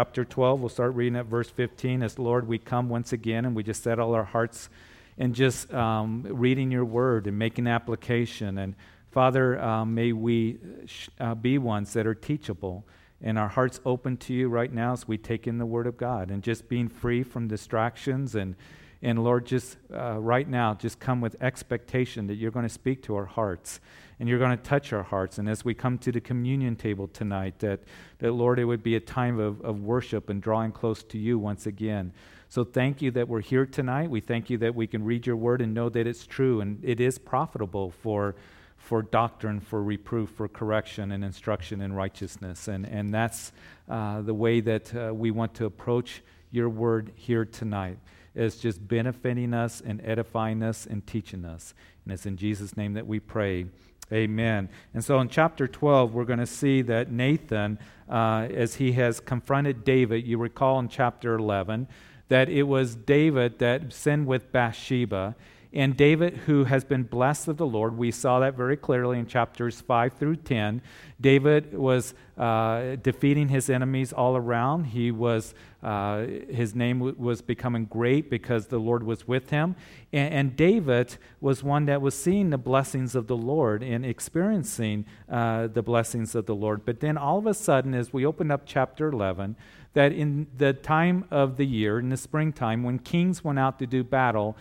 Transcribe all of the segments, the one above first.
chapter 12. We'll start reading at verse 15. As Lord, we come once again and we just set all our hearts in just um, reading your word and making application. And Father, uh, may we sh- uh, be ones that are teachable and our hearts open to you right now as we take in the word of God and just being free from distractions and and Lord, just uh, right now, just come with expectation that you're going to speak to our hearts and you're going to touch our hearts. And as we come to the communion table tonight, that, that Lord, it would be a time of, of worship and drawing close to you once again. So thank you that we're here tonight. We thank you that we can read your word and know that it's true and it is profitable for, for doctrine, for reproof, for correction, and instruction in righteousness. And, and that's uh, the way that uh, we want to approach your word here tonight is just benefiting us and edifying us and teaching us. And it's in Jesus' name that we pray. Amen. And so in chapter 12, we're going to see that Nathan, uh, as he has confronted David, you recall in chapter 11 that it was David that sinned with Bathsheba. And David, who has been blessed of the Lord, we saw that very clearly in chapters 5 through 10. David was uh, defeating his enemies all around. He was, uh, his name w- was becoming great because the Lord was with him. And, and, David was one that was seeing the blessings of the Lord and experiencing uh, the blessings of the Lord. But then all of a sudden, as we open up chapter 11, that in the time of the year, in the springtime, when kings went out to do battle,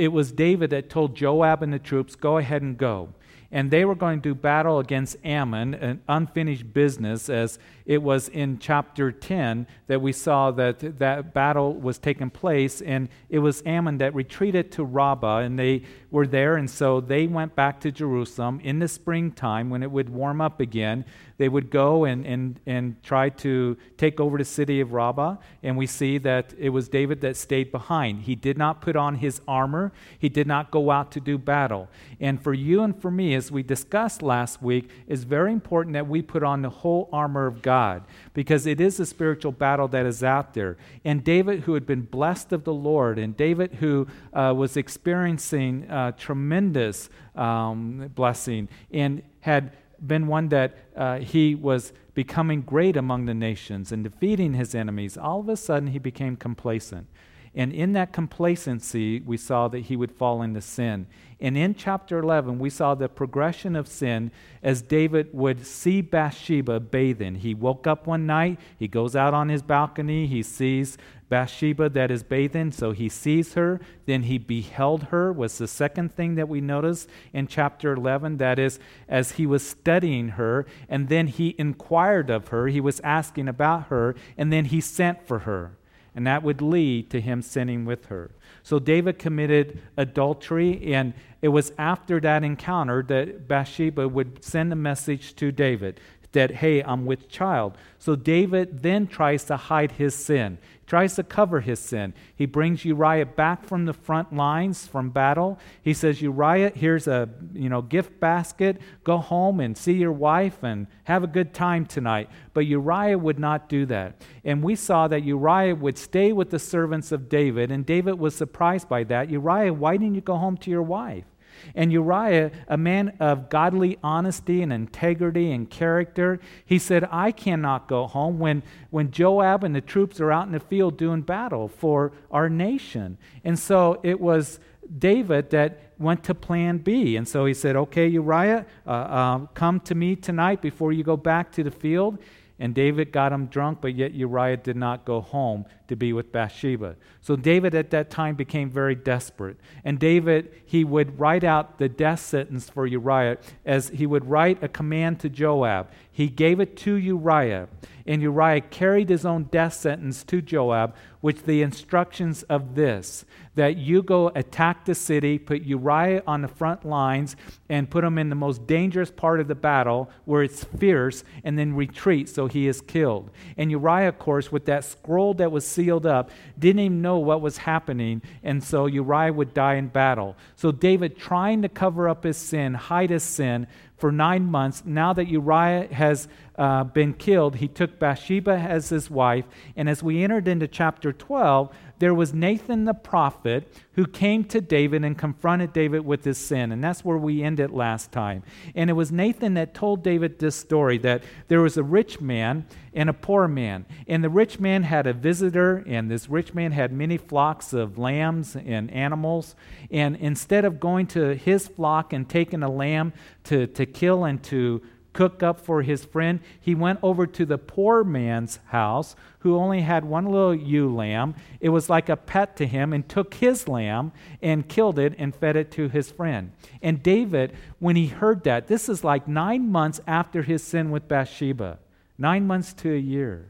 it was David that told Joab and the troops, Go ahead and go and they were going to do battle against Ammon, an unfinished business, as it was in chapter 10 that we saw that that battle was taking place, and it was Ammon that retreated to Rabbah, and they were there, and so they went back to Jerusalem in the springtime when it would warm up again. They would go and, and, and try to take over the city of Rabbah, and we see that it was David that stayed behind. He did not put on his armor, he did not go out to do battle. And for you and for me, as we discussed last week, it's very important that we put on the whole armor of God because it is a spiritual battle that is out there. And David, who had been blessed of the Lord, and David, who uh, was experiencing uh, tremendous um, blessing and had been one that uh, he was becoming great among the nations and defeating his enemies, all of a sudden he became complacent. And in that complacency, we saw that he would fall into sin. And in chapter 11, we saw the progression of sin as David would see Bathsheba bathing. He woke up one night, he goes out on his balcony, he sees Bathsheba that is bathing, so he sees her. Then he beheld her, was the second thing that we notice in chapter 11. That is, as he was studying her, and then he inquired of her, he was asking about her, and then he sent for her and that would lead to him sinning with her. So David committed adultery, and it was after that encounter that Bathsheba would send a message to David that, hey, I'm with child. So David then tries to hide his sin tries to cover his sin. He brings Uriah back from the front lines from battle. He says, Uriah, here's a you know gift basket. Go home and see your wife and have a good time tonight. But Uriah would not do that. And we saw that Uriah would stay with the servants of David, and David was surprised by that. Uriah, why didn't you go home to your wife? And Uriah, a man of godly honesty and integrity and character, he said, I cannot go home when, when Joab and the troops are out in the field doing battle for our nation. And so it was David that went to plan B. And so he said, Okay, Uriah, uh, uh, come to me tonight before you go back to the field. And David got him drunk, but yet Uriah did not go home to be with Bathsheba. So David at that time became very desperate. And David, he would write out the death sentence for Uriah as he would write a command to Joab. He gave it to Uriah, and Uriah carried his own death sentence to Joab, with the instructions of this that you go attack the city, put Uriah on the front lines, and put him in the most dangerous part of the battle where it's fierce, and then retreat so he is killed. And Uriah, of course, with that scroll that was sealed up, didn't even know what was happening, and so Uriah would die in battle. So David, trying to cover up his sin, hide his sin, for nine months. Now that Uriah has uh, been killed, he took Bathsheba as his wife. And as we entered into chapter 12, there was Nathan the prophet who came to David and confronted David with his sin. And that's where we ended last time. And it was Nathan that told David this story that there was a rich man and a poor man. And the rich man had a visitor, and this rich man had many flocks of lambs and animals. And instead of going to his flock and taking a lamb to, to kill and to cook up for his friend, he went over to the poor man's house who only had one little ewe lamb. It was like a pet to him, and took his lamb and killed it and fed it to his friend. And David, when he heard that, this is like nine months after his sin with Bathsheba, nine months to a year.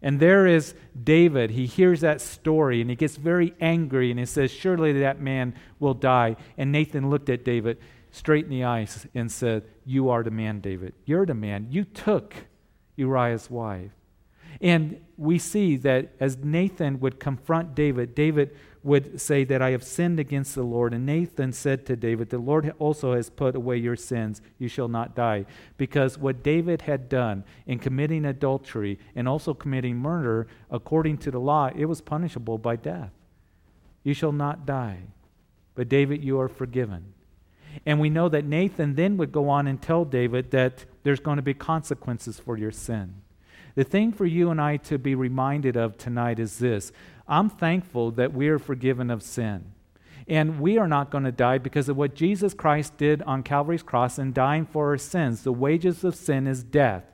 And there is David. He hears that story and he gets very angry and he says, Surely that man will die. And Nathan looked at David straight in the eyes and said, You are the man, David. You're the man. You took Uriah's wife. And we see that as Nathan would confront David, David would say that I have sinned against the Lord. And Nathan said to David, The Lord also has put away your sins. You shall not die. Because what David had done in committing adultery and also committing murder, according to the law, it was punishable by death. You shall not die. But David, you are forgiven. And we know that Nathan then would go on and tell David that there's going to be consequences for your sin. The thing for you and I to be reminded of tonight is this I'm thankful that we are forgiven of sin. And we are not going to die because of what Jesus Christ did on Calvary's cross and dying for our sins. The wages of sin is death.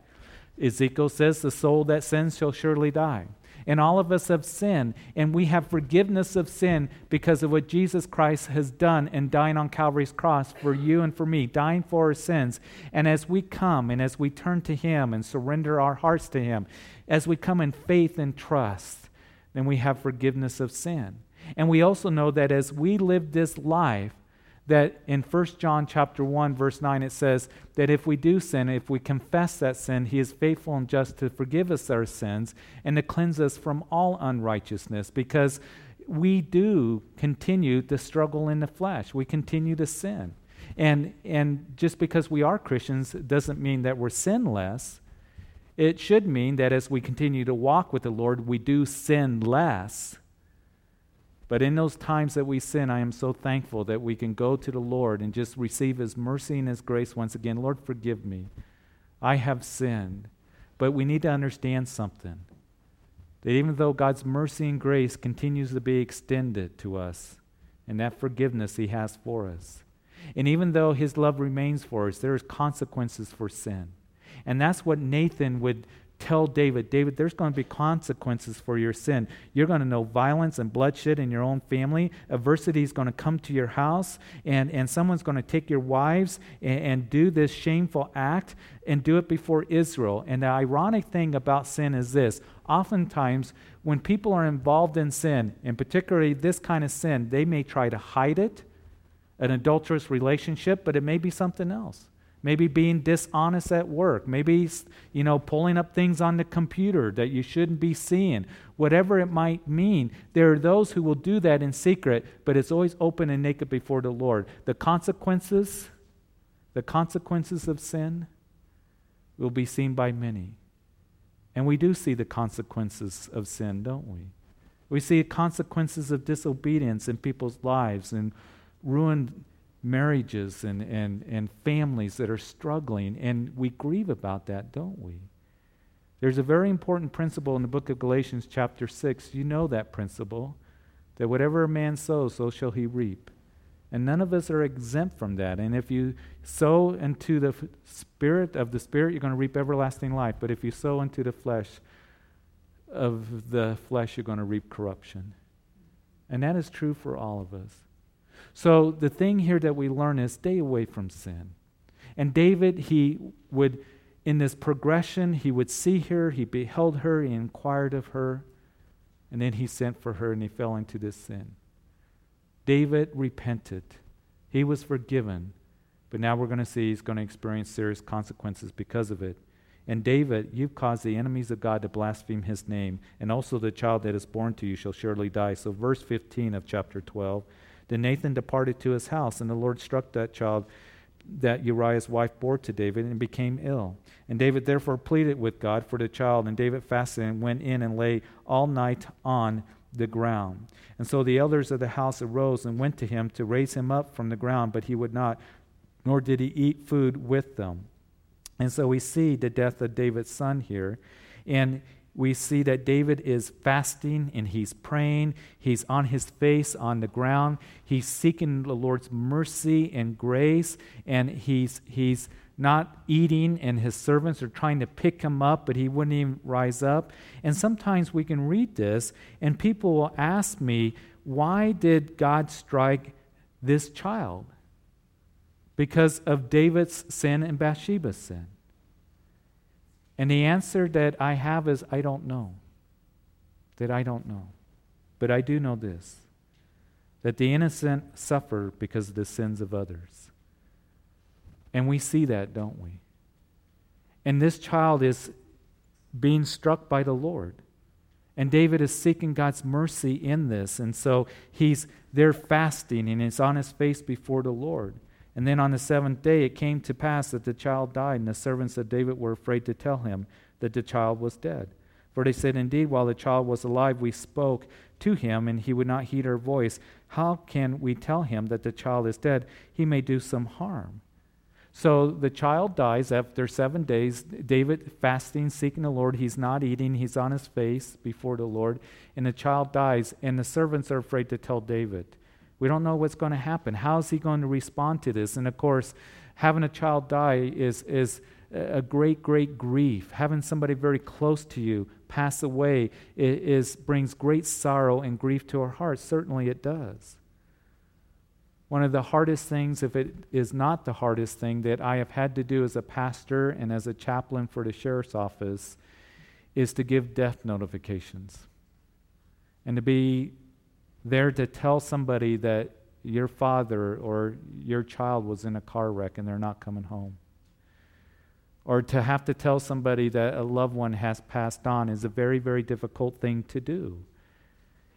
Ezekiel says, The soul that sins shall surely die. And all of us have sinned, and we have forgiveness of sin because of what Jesus Christ has done and dying on Calvary's cross for you and for me, dying for our sins. And as we come and as we turn to Him and surrender our hearts to Him, as we come in faith and trust, then we have forgiveness of sin. And we also know that as we live this life, that in 1 John chapter 1 verse 9 it says that if we do sin if we confess that sin he is faithful and just to forgive us our sins and to cleanse us from all unrighteousness because we do continue to struggle in the flesh. We continue to sin. And and just because we are Christians doesn't mean that we're sinless. It should mean that as we continue to walk with the Lord we do sin less but in those times that we sin, I am so thankful that we can go to the Lord and just receive His mercy and His grace once again. Lord, forgive me. I have sinned. But we need to understand something that even though God's mercy and grace continues to be extended to us, and that forgiveness He has for us, and even though His love remains for us, there is consequences for sin. And that's what Nathan would tell David, David, there's going to be consequences for your sin. You're going to know violence and bloodshed in your own family. Adversity is going to come to your house, and, and someone's going to take your wives and, and do this shameful act and do it before Israel. And the ironic thing about sin is this oftentimes, when people are involved in sin, and particularly this kind of sin, they may try to hide it, an adulterous relationship, but it may be something else maybe being dishonest at work, maybe you know pulling up things on the computer that you shouldn't be seeing. Whatever it might mean, there are those who will do that in secret, but it's always open and naked before the Lord. The consequences, the consequences of sin will be seen by many. And we do see the consequences of sin, don't we? We see consequences of disobedience in people's lives and ruined marriages and, and, and families that are struggling, and we grieve about that, don't we? There's a very important principle in the book of Galatians, chapter 6. You know that principle that whatever a man sows, so shall he reap. And none of us are exempt from that. And if you sow into the spirit of the spirit, you're going to reap everlasting life. But if you sow into the flesh of the flesh, you're going to reap corruption. And that is true for all of us. So the thing here that we learn is stay away from sin. And David, he would, in this progression, he would see her, he beheld her, he inquired of her, and then he sent for her and he fell into this sin. David repented. He was forgiven. But now we're going to see he's going to experience serious consequences because of it. And David, you've caused the enemies of God to blaspheme his name, and also the child that is born to you shall surely die. So, verse 15 of chapter 12 then Nathan departed to his house, and the Lord struck that child that Uriah's wife bore to David and became ill. And David therefore pleaded with God for the child, and David fasted and went in and lay all night on the ground. And so the elders of the house arose and went to him to raise him up from the ground, but he would not, nor did he eat food with them. And so we see the death of David's son here. And we see that David is fasting and he's praying. He's on his face on the ground. He's seeking the Lord's mercy and grace. And he's, he's not eating, and his servants are trying to pick him up, but he wouldn't even rise up. And sometimes we can read this, and people will ask me, why did God strike this child? Because of David's sin and Bathsheba's sin. And the answer that I have is I don't know. That I don't know. But I do know this that the innocent suffer because of the sins of others. And we see that, don't we? And this child is being struck by the Lord. And David is seeking God's mercy in this. And so he's there fasting and he's on his face before the Lord. And then on the seventh day it came to pass that the child died, and the servants of David were afraid to tell him that the child was dead. For they said, Indeed, while the child was alive, we spoke to him, and he would not heed our voice. How can we tell him that the child is dead? He may do some harm. So the child dies after seven days. David fasting, seeking the Lord. He's not eating, he's on his face before the Lord. And the child dies, and the servants are afraid to tell David. We don't know what's going to happen. How is he going to respond to this? And of course, having a child die is, is a great, great grief. Having somebody very close to you pass away is, brings great sorrow and grief to our hearts. Certainly it does. One of the hardest things, if it is not the hardest thing, that I have had to do as a pastor and as a chaplain for the sheriff's office is to give death notifications and to be there to tell somebody that your father or your child was in a car wreck and they're not coming home. Or to have to tell somebody that a loved one has passed on is a very, very difficult thing to do.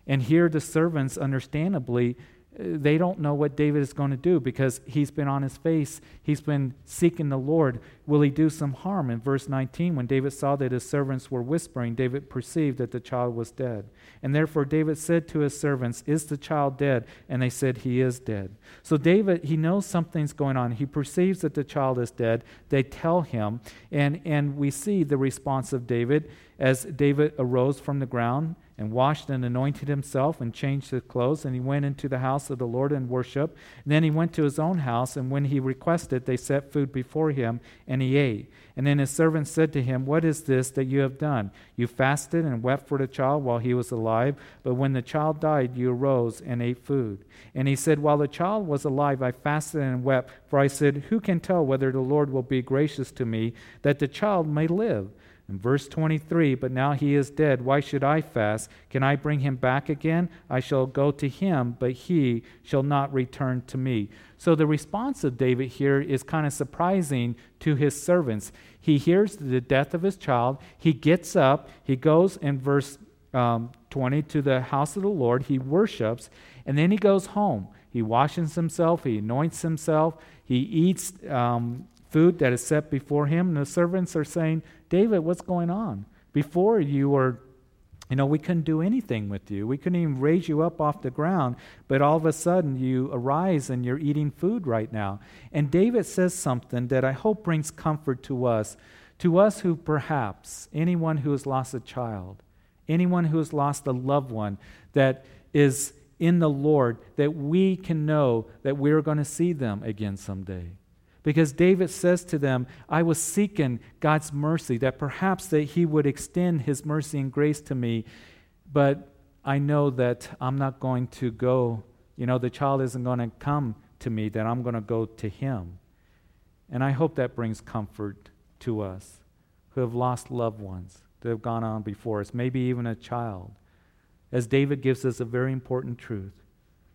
And here the servants, understandably, they don't know what David is going to do because he's been on his face. He's been seeking the Lord. Will he do some harm? In verse 19, when David saw that his servants were whispering, David perceived that the child was dead. And therefore David said to his servants, Is the child dead? And they said, He is dead. So David, he knows something's going on. He perceives that the child is dead. They tell him. And, and we see the response of David as David arose from the ground and washed and anointed himself and changed his clothes. And he went into the house of the Lord and worshiped. And then he went to his own house, and when he requested, they set food before him, and he ate. And then his servants said to him, What is this that you have done? You fasted and wept for the child while he was alive, but when the child died, you arose and ate food. And he said, While the child was alive, I fasted and wept, for I said, Who can tell whether the Lord will be gracious to me, that the child may live? In verse 23, but now he is dead. Why should I fast? Can I bring him back again? I shall go to him, but he shall not return to me. So the response of David here is kind of surprising to his servants. He hears the death of his child. He gets up. He goes in verse um, 20 to the house of the Lord. He worships, and then he goes home. He washes himself. He anoints himself. He eats um, food that is set before him. And the servants are saying, David, what's going on? Before you were, you know, we couldn't do anything with you. We couldn't even raise you up off the ground. But all of a sudden, you arise and you're eating food right now. And David says something that I hope brings comfort to us. To us who perhaps, anyone who has lost a child, anyone who has lost a loved one that is in the Lord, that we can know that we're going to see them again someday. Because David says to them, I was seeking God's mercy, that perhaps that he would extend his mercy and grace to me, but I know that I'm not going to go, you know, the child isn't going to come to me, that I'm going to go to him. And I hope that brings comfort to us who have lost loved ones that have gone on before us, maybe even a child. As David gives us a very important truth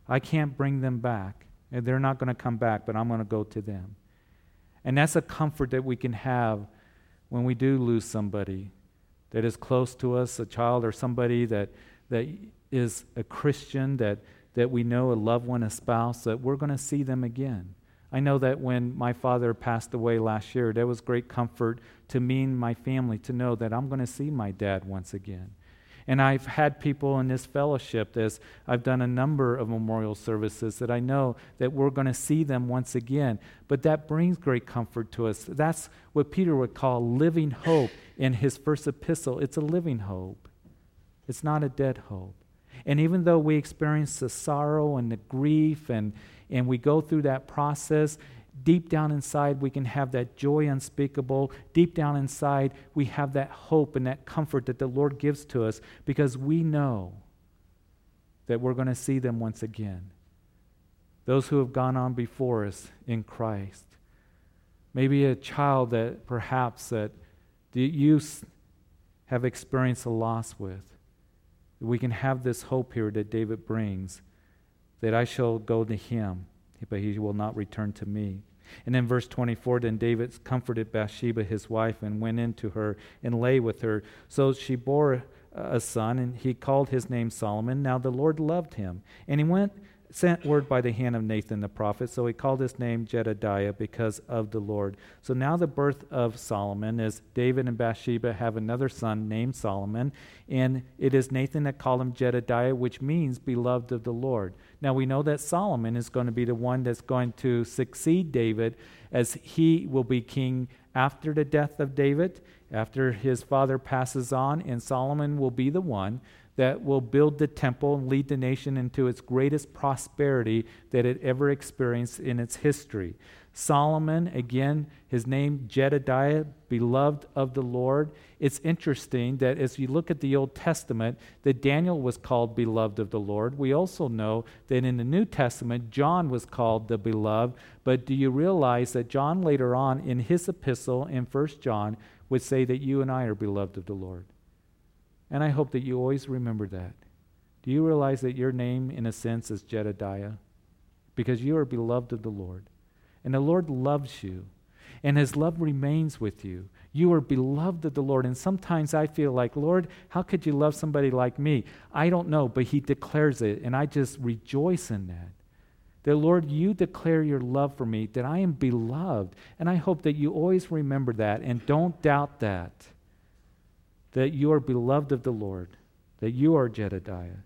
I can't bring them back. And they're not going to come back, but I'm going to go to them. And that's a comfort that we can have when we do lose somebody that is close to us, a child or somebody that, that is a Christian, that, that we know, a loved one, a spouse, that we're going to see them again. I know that when my father passed away last year, there was great comfort to me and my family to know that I'm going to see my dad once again. And I've had people in this fellowship, as I've done a number of memorial services, that I know that we're going to see them once again. But that brings great comfort to us. That's what Peter would call living hope in his first epistle. It's a living hope, it's not a dead hope. And even though we experience the sorrow and the grief and, and we go through that process, deep down inside, we can have that joy unspeakable. Deep down inside, we have that hope and that comfort that the Lord gives to us because we know that we're going to see them once again. Those who have gone on before us in Christ. Maybe a child that perhaps that you have experienced a loss with. We can have this hope here that David brings that I shall go to him but he will not return to me. And in verse 24 then David comforted Bathsheba, his wife, and went in to her and lay with her. So she bore a son, and he called his name Solomon. Now the Lord loved him. And he went sent word by the hand of Nathan the prophet. So he called his name Jedediah because of the Lord. So now the birth of Solomon is David and Bathsheba have another son named Solomon, and it is Nathan that called him Jedediah, which means beloved of the Lord. Now we know that Solomon is going to be the one that's going to succeed David as he will be king after the death of David, after his father passes on, and Solomon will be the one that will build the temple and lead the nation into its greatest prosperity that it ever experienced in its history. Solomon, again, his name Jedediah, beloved of the Lord. It's interesting that as you look at the Old Testament, that Daniel was called beloved of the Lord. We also know that in the New Testament, John was called the beloved. But do you realize that John later on in his epistle in 1 John would say that you and I are beloved of the Lord? And I hope that you always remember that. Do you realize that your name, in a sense, is Jedediah? Because you are beloved of the Lord. And the Lord loves you. And his love remains with you. You are beloved of the Lord. And sometimes I feel like, Lord, how could you love somebody like me? I don't know, but he declares it. And I just rejoice in that. That, Lord, you declare your love for me, that I am beloved. And I hope that you always remember that and don't doubt that that you are beloved of the Lord, that you are Jedediah.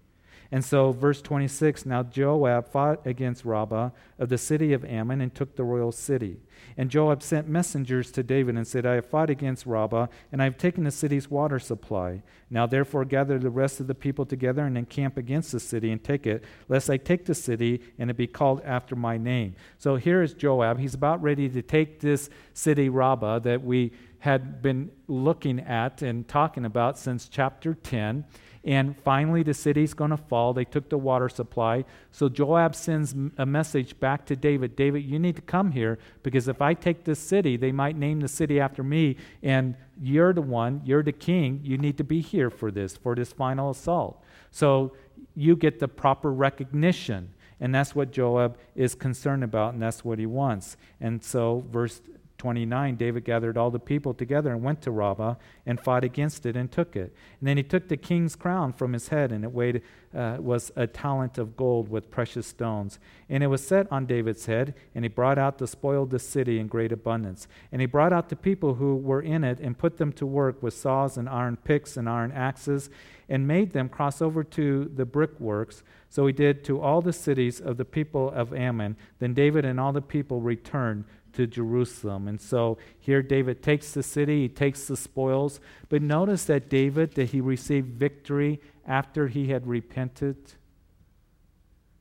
And so, verse 26 Now Joab fought against Rabbah of the city of Ammon and took the royal city. And Joab sent messengers to David and said, I have fought against Rabbah, and I have taken the city's water supply. Now therefore gather the rest of the people together and encamp against the city and take it, lest I take the city and it be called after my name. So here is Joab. He's about ready to take this city, Rabbah, that we had been looking at and talking about since chapter 10. And finally, the city's going to fall. They took the water supply. So Joab sends a message back to David David, you need to come here because if I take this city, they might name the city after me. And you're the one, you're the king. You need to be here for this, for this final assault. So you get the proper recognition. And that's what Joab is concerned about, and that's what he wants. And so, verse 29, David gathered all the people together and went to Rabbah and fought against it and took it. And then he took the king's crown from his head, and it weighed uh, was a talent of gold with precious stones. And it was set on David's head, and he brought out the spoiled the city in great abundance. And he brought out the people who were in it and put them to work with saws and iron picks and iron axes, and made them cross over to the brickworks. So he did to all the cities of the people of Ammon. Then David and all the people returned to Jerusalem. And so here David takes the city, he takes the spoils. But notice that David, that he received victory after he had repented.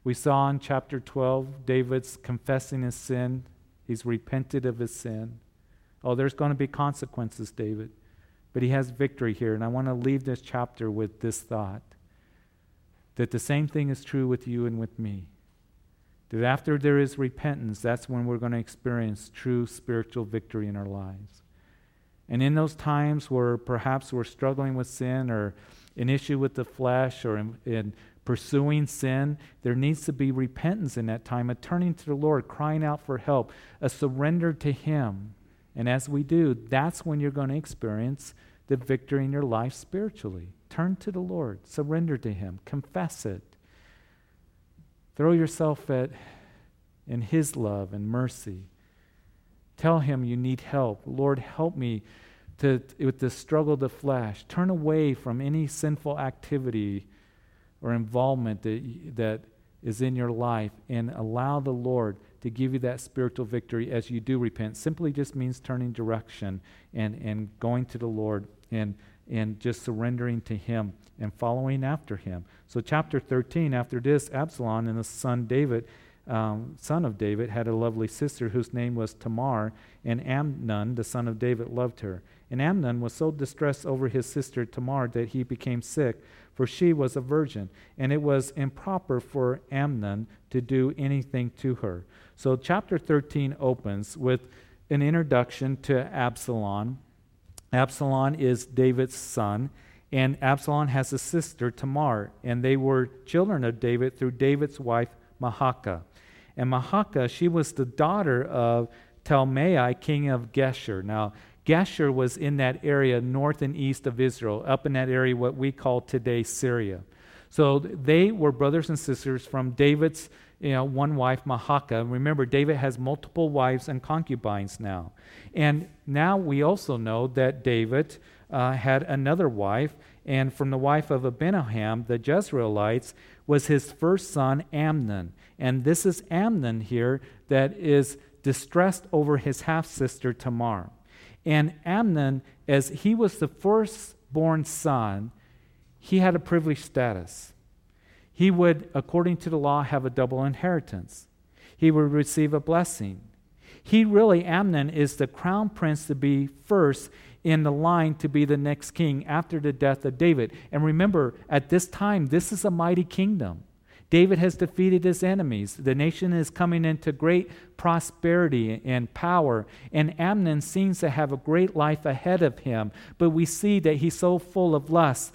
We saw in chapter 12 David's confessing his sin. He's repented of his sin. Oh, there's going to be consequences, David. But he has victory here. And I want to leave this chapter with this thought that the same thing is true with you and with me. That after there is repentance, that's when we're going to experience true spiritual victory in our lives. And in those times where perhaps we're struggling with sin or an issue with the flesh or in, in pursuing sin, there needs to be repentance in that time, a turning to the Lord, crying out for help, a surrender to Him. And as we do, that's when you're going to experience the victory in your life spiritually. Turn to the Lord, surrender to Him, confess it. Throw yourself at, in His love and mercy. Tell Him you need help. Lord, help me to, with this struggle the flesh. Turn away from any sinful activity or involvement that, that is in your life and allow the Lord to give you that spiritual victory as you do repent. Simply just means turning direction and, and going to the Lord and, and just surrendering to Him and following after Him. So, chapter 13, after this, Absalom and his son David um, son of David, had a lovely sister whose name was Tamar, and Amnon, the son of David, loved her. And Amnon was so distressed over his sister Tamar that he became sick, for she was a virgin, and it was improper for Amnon to do anything to her. So, chapter 13 opens with an introduction to Absalom. Absalom is David's son, and Absalom has a sister, Tamar, and they were children of David through David's wife, Maacah. And Maacah, she was the daughter of Talmai, king of Geshur. Now, Geshur was in that area north and east of Israel, up in that area what we call today Syria. So they were brothers and sisters from David's you know, one wife, Maacah. Remember, David has multiple wives and concubines now. And now we also know that David uh, had another wife, and from the wife of Abinoam, the Jezreelites, was his first son, Amnon. And this is Amnon here that is distressed over his half sister Tamar. And Amnon, as he was the firstborn son, he had a privileged status. He would, according to the law, have a double inheritance. He would receive a blessing. He really, Amnon, is the crown prince to be first in the line to be the next king after the death of David. And remember, at this time, this is a mighty kingdom. David has defeated his enemies. The nation is coming into great prosperity and power. And Amnon seems to have a great life ahead of him. But we see that he's so full of lust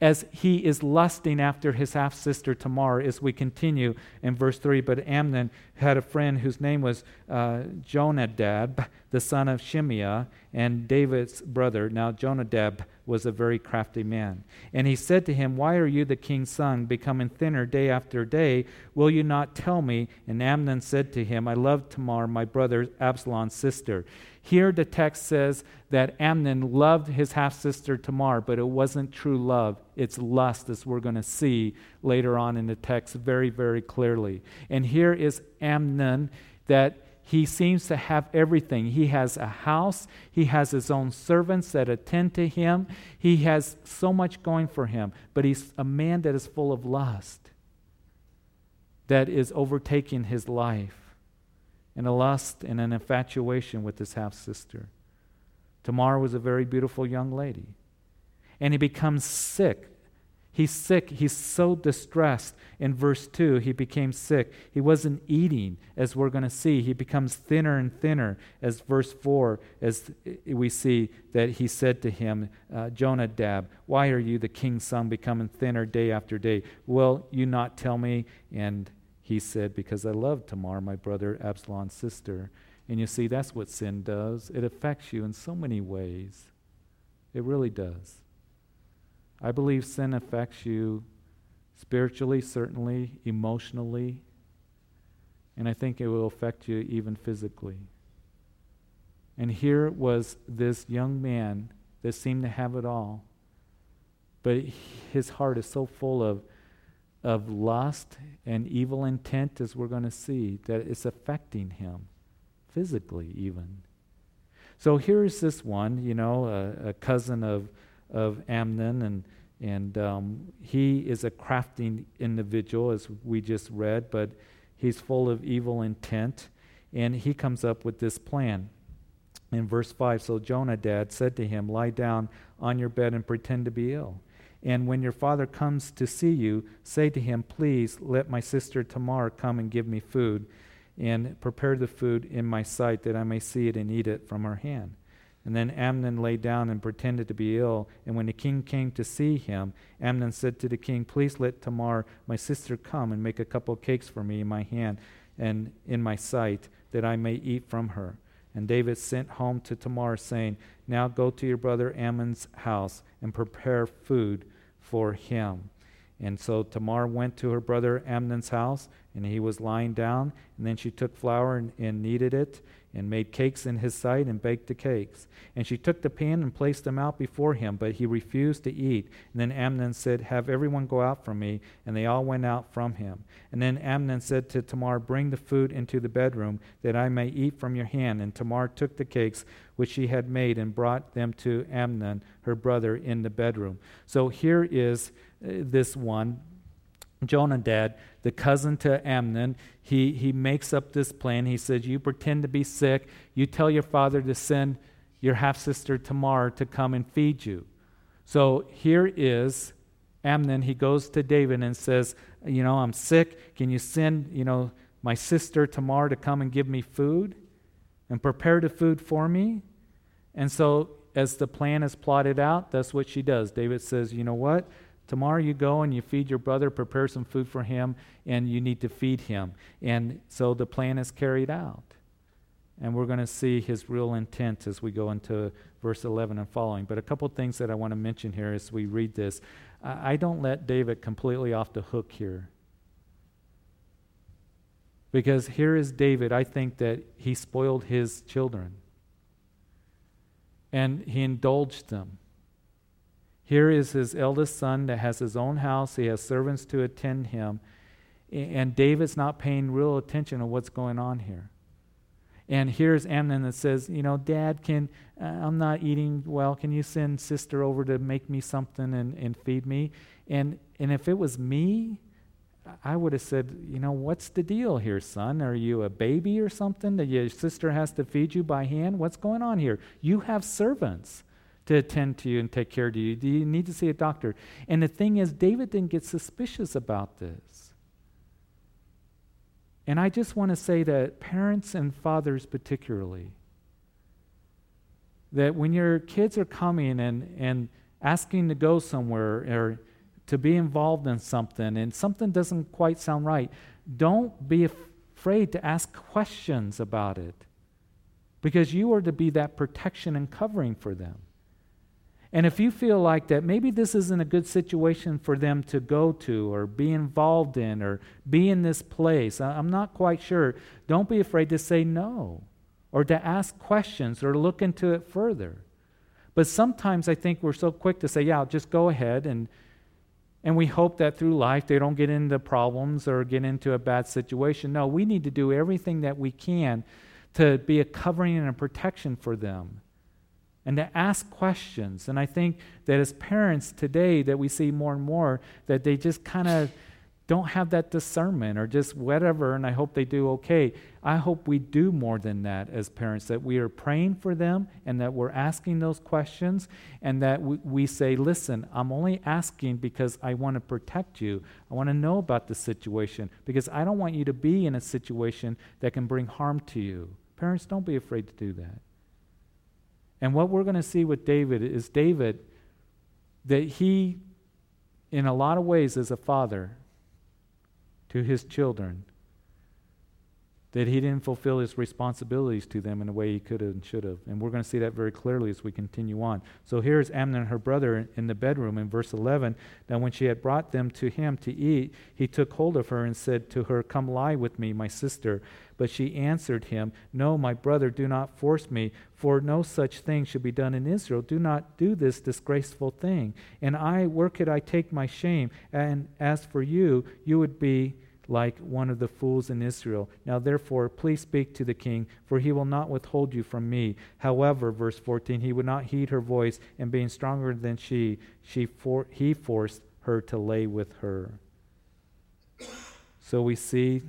as he is lusting after his half sister Tamar, as we continue in verse 3. But Amnon had a friend whose name was uh, Jonadab, the son of Shimeah, and David's brother. Now, Jonadab was a very crafty man. And he said to him, Why are you, the king's son, becoming thinner day after day? Will you not tell me? And Amnon said to him, I love Tamar, my brother Absalom's sister. Here the text says that Amnon loved his half sister Tamar, but it wasn't true love. It's lust, as we're going to see later on in the text very, very clearly. And here is Amnon that he seems to have everything. He has a house, he has his own servants that attend to him, he has so much going for him, but he's a man that is full of lust, that is overtaking his life, and a lust and an infatuation with his half sister. Tamar was a very beautiful young lady. And he becomes sick He's sick. He's so distressed. In verse 2, he became sick. He wasn't eating, as we're going to see. He becomes thinner and thinner, as verse 4, as we see that he said to him, uh, Jonadab, why are you, the king's son, becoming thinner day after day? Will you not tell me? And he said, Because I love Tamar, my brother Absalom's sister. And you see, that's what sin does. It affects you in so many ways. It really does. I believe sin affects you spiritually, certainly, emotionally, and I think it will affect you even physically. And here was this young man that seemed to have it all, but his heart is so full of, of lust and evil intent, as we're going to see, that it's affecting him physically, even. So here's this one, you know, a, a cousin of of Amnon, and and um, he is a crafting individual, as we just read, but he's full of evil intent, and he comes up with this plan. In verse 5, so Jonadab said to him, Lie down on your bed and pretend to be ill. And when your father comes to see you, say to him, Please let my sister Tamar come and give me food, and prepare the food in my sight that I may see it and eat it from her hand. And then Amnon lay down and pretended to be ill. And when the king came to see him, Amnon said to the king, Please let Tamar, my sister, come and make a couple of cakes for me in my hand and in my sight, that I may eat from her. And David sent home to Tamar, saying, Now go to your brother Amnon's house and prepare food for him. And so Tamar went to her brother Amnon's house, and he was lying down. And then she took flour and, and kneaded it, and made cakes in his sight, and baked the cakes. And she took the pan and placed them out before him, but he refused to eat. And then Amnon said, Have everyone go out from me. And they all went out from him. And then Amnon said to Tamar, Bring the food into the bedroom, that I may eat from your hand. And Tamar took the cakes which she had made and brought them to Amnon, her brother, in the bedroom. So here is uh, this one Jonadab, the cousin to Amnon, he, he makes up this plan. He says, You pretend to be sick. You tell your father to send your half sister Tamar to come and feed you. So here is Amnon. He goes to David and says, You know, I'm sick. Can you send, you know, my sister Tamar to come and give me food and prepare the food for me? And so, as the plan is plotted out, that's what she does. David says, You know what? Tomorrow you go and you feed your brother, prepare some food for him, and you need to feed him. And so the plan is carried out. And we're going to see his real intent as we go into verse 11 and following. But a couple things that I want to mention here as we read this. I don't let David completely off the hook here. Because here is David, I think that he spoiled his children. And he indulged them. Here is his eldest son that has his own house, he has servants to attend him, and David's not paying real attention to what's going on here. And here's Amnon that says, You know, Dad, can uh, I'm not eating well. Can you send sister over to make me something and, and feed me? And and if it was me, I would have said, You know, what's the deal here, son? Are you a baby or something that your sister has to feed you by hand? What's going on here? You have servants to attend to you and take care of you. Do you need to see a doctor? And the thing is, David didn't get suspicious about this. And I just want to say that parents and fathers, particularly, that when your kids are coming and, and asking to go somewhere or to be involved in something and something doesn't quite sound right, don't be afraid to ask questions about it because you are to be that protection and covering for them. And if you feel like that maybe this isn't a good situation for them to go to or be involved in or be in this place, I'm not quite sure, don't be afraid to say no or to ask questions or look into it further. But sometimes I think we're so quick to say, yeah, just go ahead and and we hope that through life they don't get into problems or get into a bad situation. No, we need to do everything that we can to be a covering and a protection for them and to ask questions. And I think that as parents today that we see more and more that they just kind of don't have that discernment or just whatever and I hope they do okay. I hope we do more than that as parents that we are praying for them and that we're asking those questions and that we, we say, "Listen, I'm only asking because I want to protect you. I want to know about the situation because I don't want you to be in a situation that can bring harm to you." Parents, don't be afraid to do that. And what we're going to see with David is David, that he, in a lot of ways, is a father to his children, that he didn't fulfill his responsibilities to them in the way he could have and should have. And we're going to see that very clearly as we continue on. So here's Amnon, her brother, in the bedroom in verse 11. Now, when she had brought them to him to eat, he took hold of her and said to her, Come lie with me, my sister. But she answered him, No, my brother, do not force me, for no such thing should be done in Israel. Do not do this disgraceful thing. And I, where could I take my shame? And as for you, you would be like one of the fools in Israel. Now, therefore, please speak to the king, for he will not withhold you from me. However, verse 14, he would not heed her voice, and being stronger than she, she for, he forced her to lay with her. So we see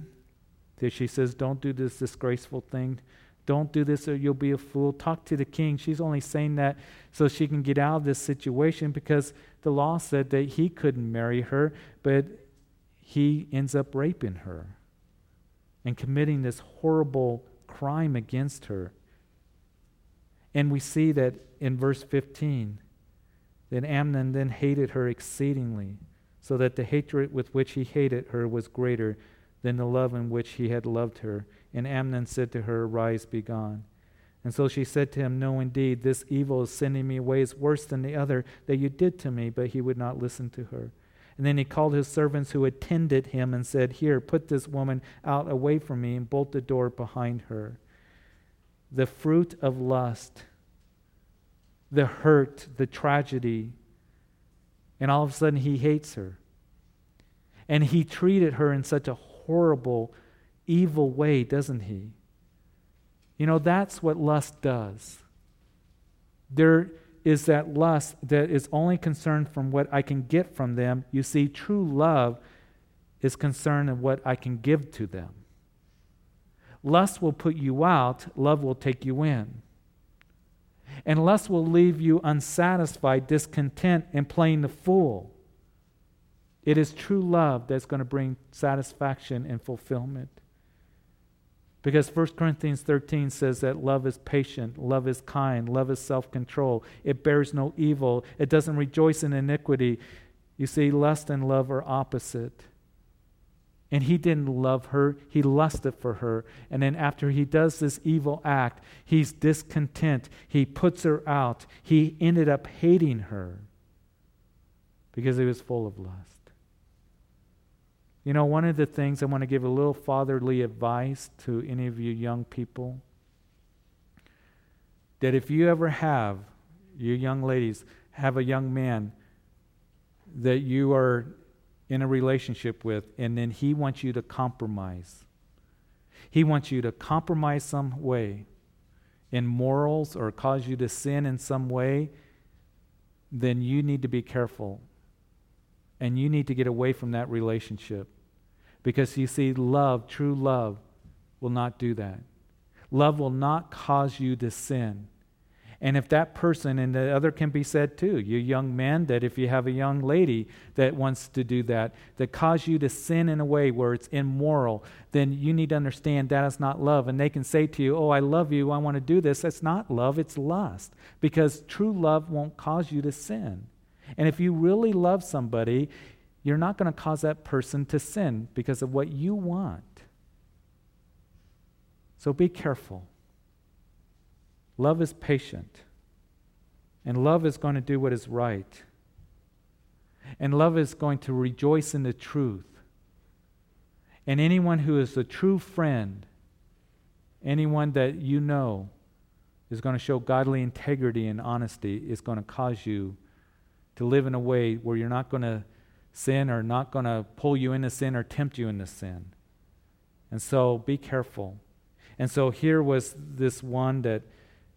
that she says, Don't do this disgraceful thing. Don't do this or you'll be a fool. Talk to the king. She's only saying that so she can get out of this situation because the law said that he couldn't marry her, but he ends up raping her and committing this horrible crime against her. And we see that in verse 15 that Amnon then hated her exceedingly, so that the hatred with which he hated her was greater than the love in which he had loved her. And Amnon said to her, Rise, be gone. And so she said to him, No, indeed, this evil is sending me away is worse than the other that you did to me. But he would not listen to her. And then he called his servants who attended him and said, Here, put this woman out away from me and bolt the door behind her. The fruit of lust, the hurt, the tragedy. And all of a sudden, he hates her. And he treated her in such a horrible, evil way, doesn't he? You know, that's what lust does. There is that lust that is only concerned from what I can get from them. You see, true love is concerned in what I can give to them. Lust will put you out, love will take you in. And lust will leave you unsatisfied, discontent, and playing the fool. It is true love that's going to bring satisfaction and fulfillment. Because 1 Corinthians 13 says that love is patient, love is kind, love is self control. It bears no evil, it doesn't rejoice in iniquity. You see, lust and love are opposite. And he didn't love her, he lusted for her. And then after he does this evil act, he's discontent. He puts her out. He ended up hating her because he was full of lust. You know, one of the things I want to give a little fatherly advice to any of you young people that if you ever have, you young ladies, have a young man that you are in a relationship with, and then he wants you to compromise. He wants you to compromise some way in morals or cause you to sin in some way, then you need to be careful. And you need to get away from that relationship. Because you see, love, true love, will not do that. Love will not cause you to sin. And if that person, and the other can be said too, you young men, that if you have a young lady that wants to do that, that cause you to sin in a way where it's immoral, then you need to understand that is not love. And they can say to you, Oh, I love you, I want to do this. That's not love, it's lust. Because true love won't cause you to sin. And if you really love somebody, you're not going to cause that person to sin because of what you want. So be careful. Love is patient, and love is going to do what is right. And love is going to rejoice in the truth. And anyone who is a true friend, anyone that you know is going to show godly integrity and honesty, is going to cause you to live in a way where you're not going to sin are not going to pull you into sin or tempt you into sin. And so be careful. And so here was this one that,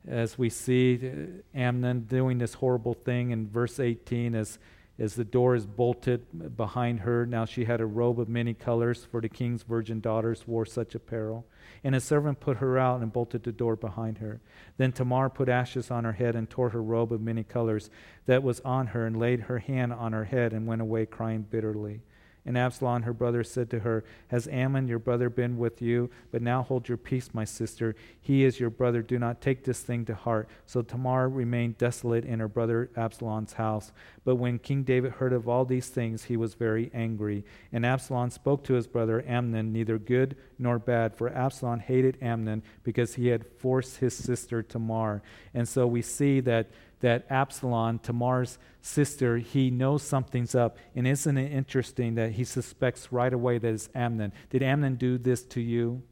as we see uh, Amnon doing this horrible thing in verse 18, as as the door is bolted behind her. Now she had a robe of many colors, for the king's virgin daughters wore such apparel. And a servant put her out and bolted the door behind her. Then Tamar put ashes on her head and tore her robe of many colors that was on her, and laid her hand on her head and went away crying bitterly. And Absalom, her brother, said to her, Has Amnon, your brother, been with you? But now hold your peace, my sister. He is your brother. Do not take this thing to heart. So Tamar remained desolate in her brother Absalom's house. But when King David heard of all these things, he was very angry. And Absalom spoke to his brother Amnon, neither good nor bad, for Absalom hated Amnon because he had forced his sister Tamar. And so we see that that Absalom, Tamar's sister, he knows something's up. And isn't it interesting that he suspects right away that it's Amnon? Did Amnon do this to you?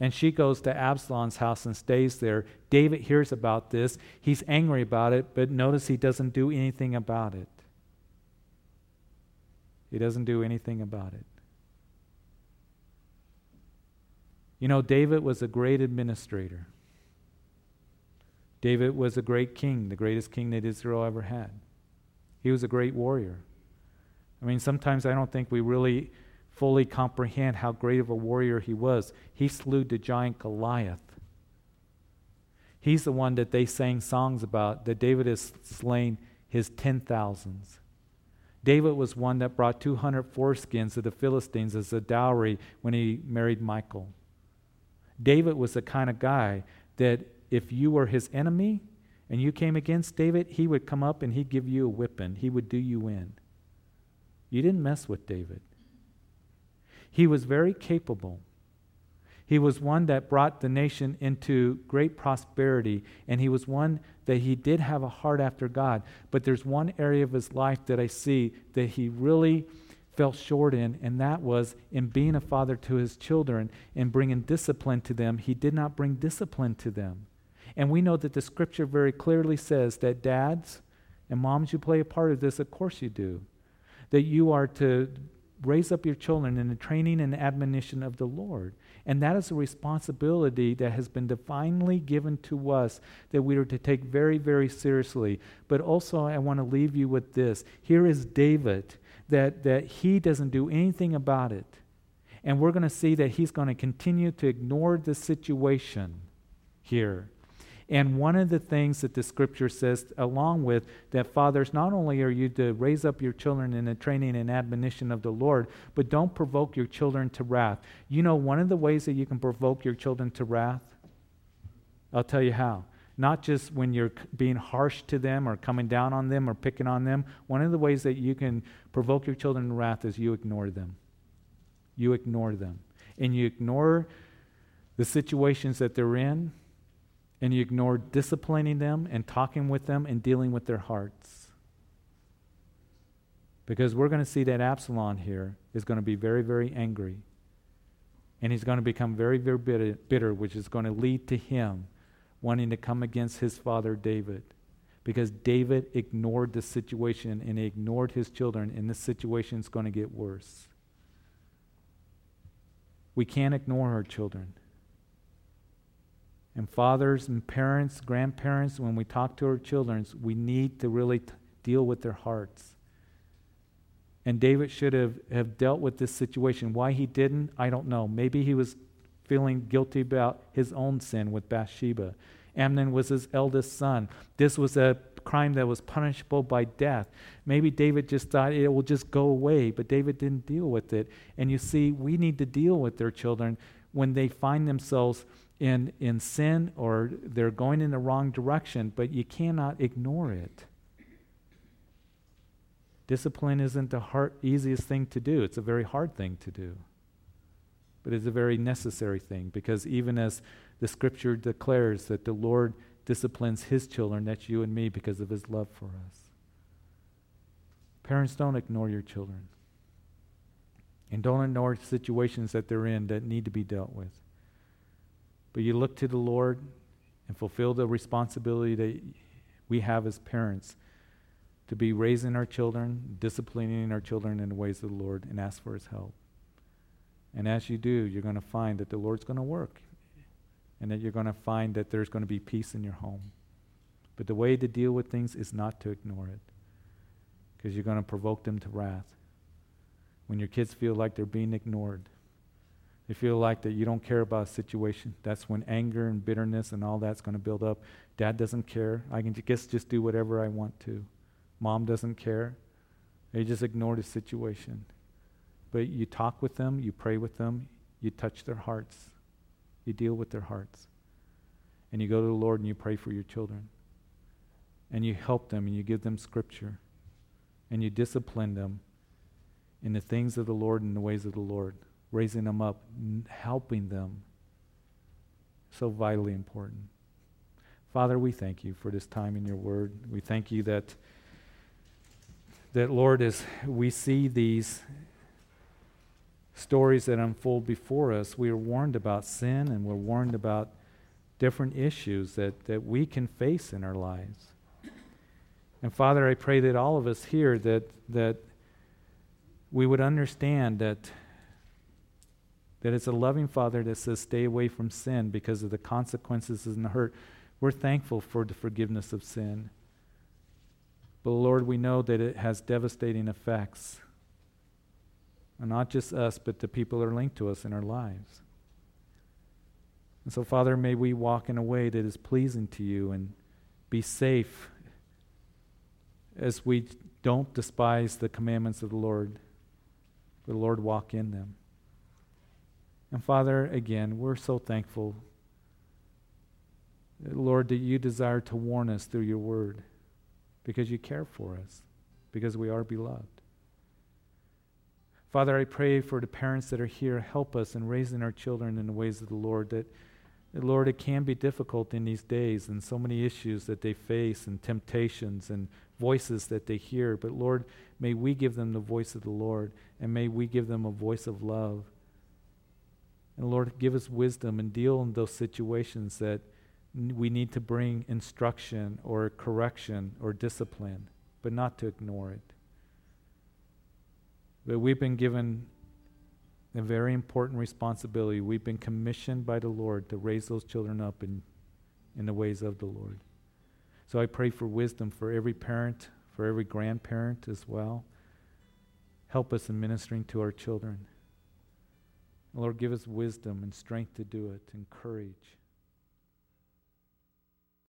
And she goes to Absalom's house and stays there. David hears about this. He's angry about it, but notice he doesn't do anything about it. He doesn't do anything about it. You know, David was a great administrator. David was a great king, the greatest king that Israel ever had. He was a great warrior. I mean, sometimes I don't think we really fully comprehend how great of a warrior he was. He slew the giant Goliath. He's the one that they sang songs about, that David has slain his ten thousands. David was one that brought 200 foreskins of the Philistines as a dowry when he married Michal. David was the kind of guy that if you were his enemy and you came against David, he would come up and he'd give you a whipping. He would do you in. You didn't mess with David. He was very capable. He was one that brought the nation into great prosperity, and he was one that he did have a heart after God. But there's one area of his life that I see that he really fell short in, and that was in being a father to his children and bringing discipline to them. He did not bring discipline to them. And we know that the scripture very clearly says that dads and moms, you play a part of this, of course you do. That you are to raise up your children in the training and admonition of the Lord. And that is a responsibility that has been divinely given to us that we are to take very, very seriously. But also, I want to leave you with this. Here is David, that, that he doesn't do anything about it. And we're going to see that he's going to continue to ignore the situation here. And one of the things that the scripture says, along with that, fathers, not only are you to raise up your children in the training and admonition of the Lord, but don't provoke your children to wrath. You know, one of the ways that you can provoke your children to wrath? I'll tell you how. Not just when you're being harsh to them or coming down on them or picking on them. One of the ways that you can provoke your children to wrath is you ignore them. You ignore them. And you ignore the situations that they're in and you ignore disciplining them and talking with them and dealing with their hearts. Because we're going to see that Absalom here is going to be very, very angry. And he's going to become very, very bitter, bitter, which is going to lead to him wanting to come against his father David. Because David ignored the situation and he ignored his children, and the situation is going to get worse. We can't ignore our children. And fathers and parents, grandparents, when we talk to our children, we need to really t- deal with their hearts. And David should have, have dealt with this situation. Why he didn't, I don't know. Maybe he was feeling guilty about his own sin with Bathsheba. Amnon was his eldest son. This was a crime that was punishable by death. Maybe David just thought it will just go away, but David didn't deal with it. And you see, we need to deal with their children when they find themselves in, in sin or they're going in the wrong direction, but you cannot ignore it. Discipline isn't the hard, easiest thing to do, it's a very hard thing to do. But it's a very necessary thing because even as the scripture declares that the Lord disciplines his children, that's you and me, because of his love for us. Parents, don't ignore your children. And don't ignore situations that they're in that need to be dealt with. But you look to the Lord and fulfill the responsibility that we have as parents to be raising our children, disciplining our children in the ways of the Lord, and ask for His help. And as you do, you're going to find that the Lord's going to work and that you're going to find that there's going to be peace in your home. But the way to deal with things is not to ignore it because you're going to provoke them to wrath. When your kids feel like they're being ignored, they feel like that you don't care about a situation. That's when anger and bitterness and all that's going to build up. Dad doesn't care. I can just just do whatever I want to. Mom doesn't care. They just ignore the situation. But you talk with them, you pray with them, you touch their hearts, you deal with their hearts. And you go to the Lord and you pray for your children. And you help them and you give them scripture. And you discipline them in the things of the Lord and the ways of the Lord raising them up, helping them. So vitally important. Father, we thank you for this time in your word. We thank you that, that Lord, as we see these stories that unfold before us, we are warned about sin and we're warned about different issues that, that we can face in our lives. And Father, I pray that all of us here that that we would understand that that it's a loving Father that says, stay away from sin because of the consequences and the hurt. We're thankful for the forgiveness of sin. But Lord, we know that it has devastating effects. And not just us, but the people that are linked to us in our lives. And so, Father, may we walk in a way that is pleasing to you and be safe as we don't despise the commandments of the Lord, but Lord, walk in them. And Father, again, we're so thankful, Lord, that you desire to warn us through your word because you care for us, because we are beloved. Father, I pray for the parents that are here. Help us in raising our children in the ways of the Lord. That, Lord, it can be difficult in these days and so many issues that they face and temptations and voices that they hear. But Lord, may we give them the voice of the Lord and may we give them a voice of love. And Lord, give us wisdom and deal in those situations that we need to bring instruction or correction or discipline, but not to ignore it. But we've been given a very important responsibility. We've been commissioned by the Lord to raise those children up in, in the ways of the Lord. So I pray for wisdom for every parent, for every grandparent as well. Help us in ministering to our children. Lord, give us wisdom and strength to do it and courage.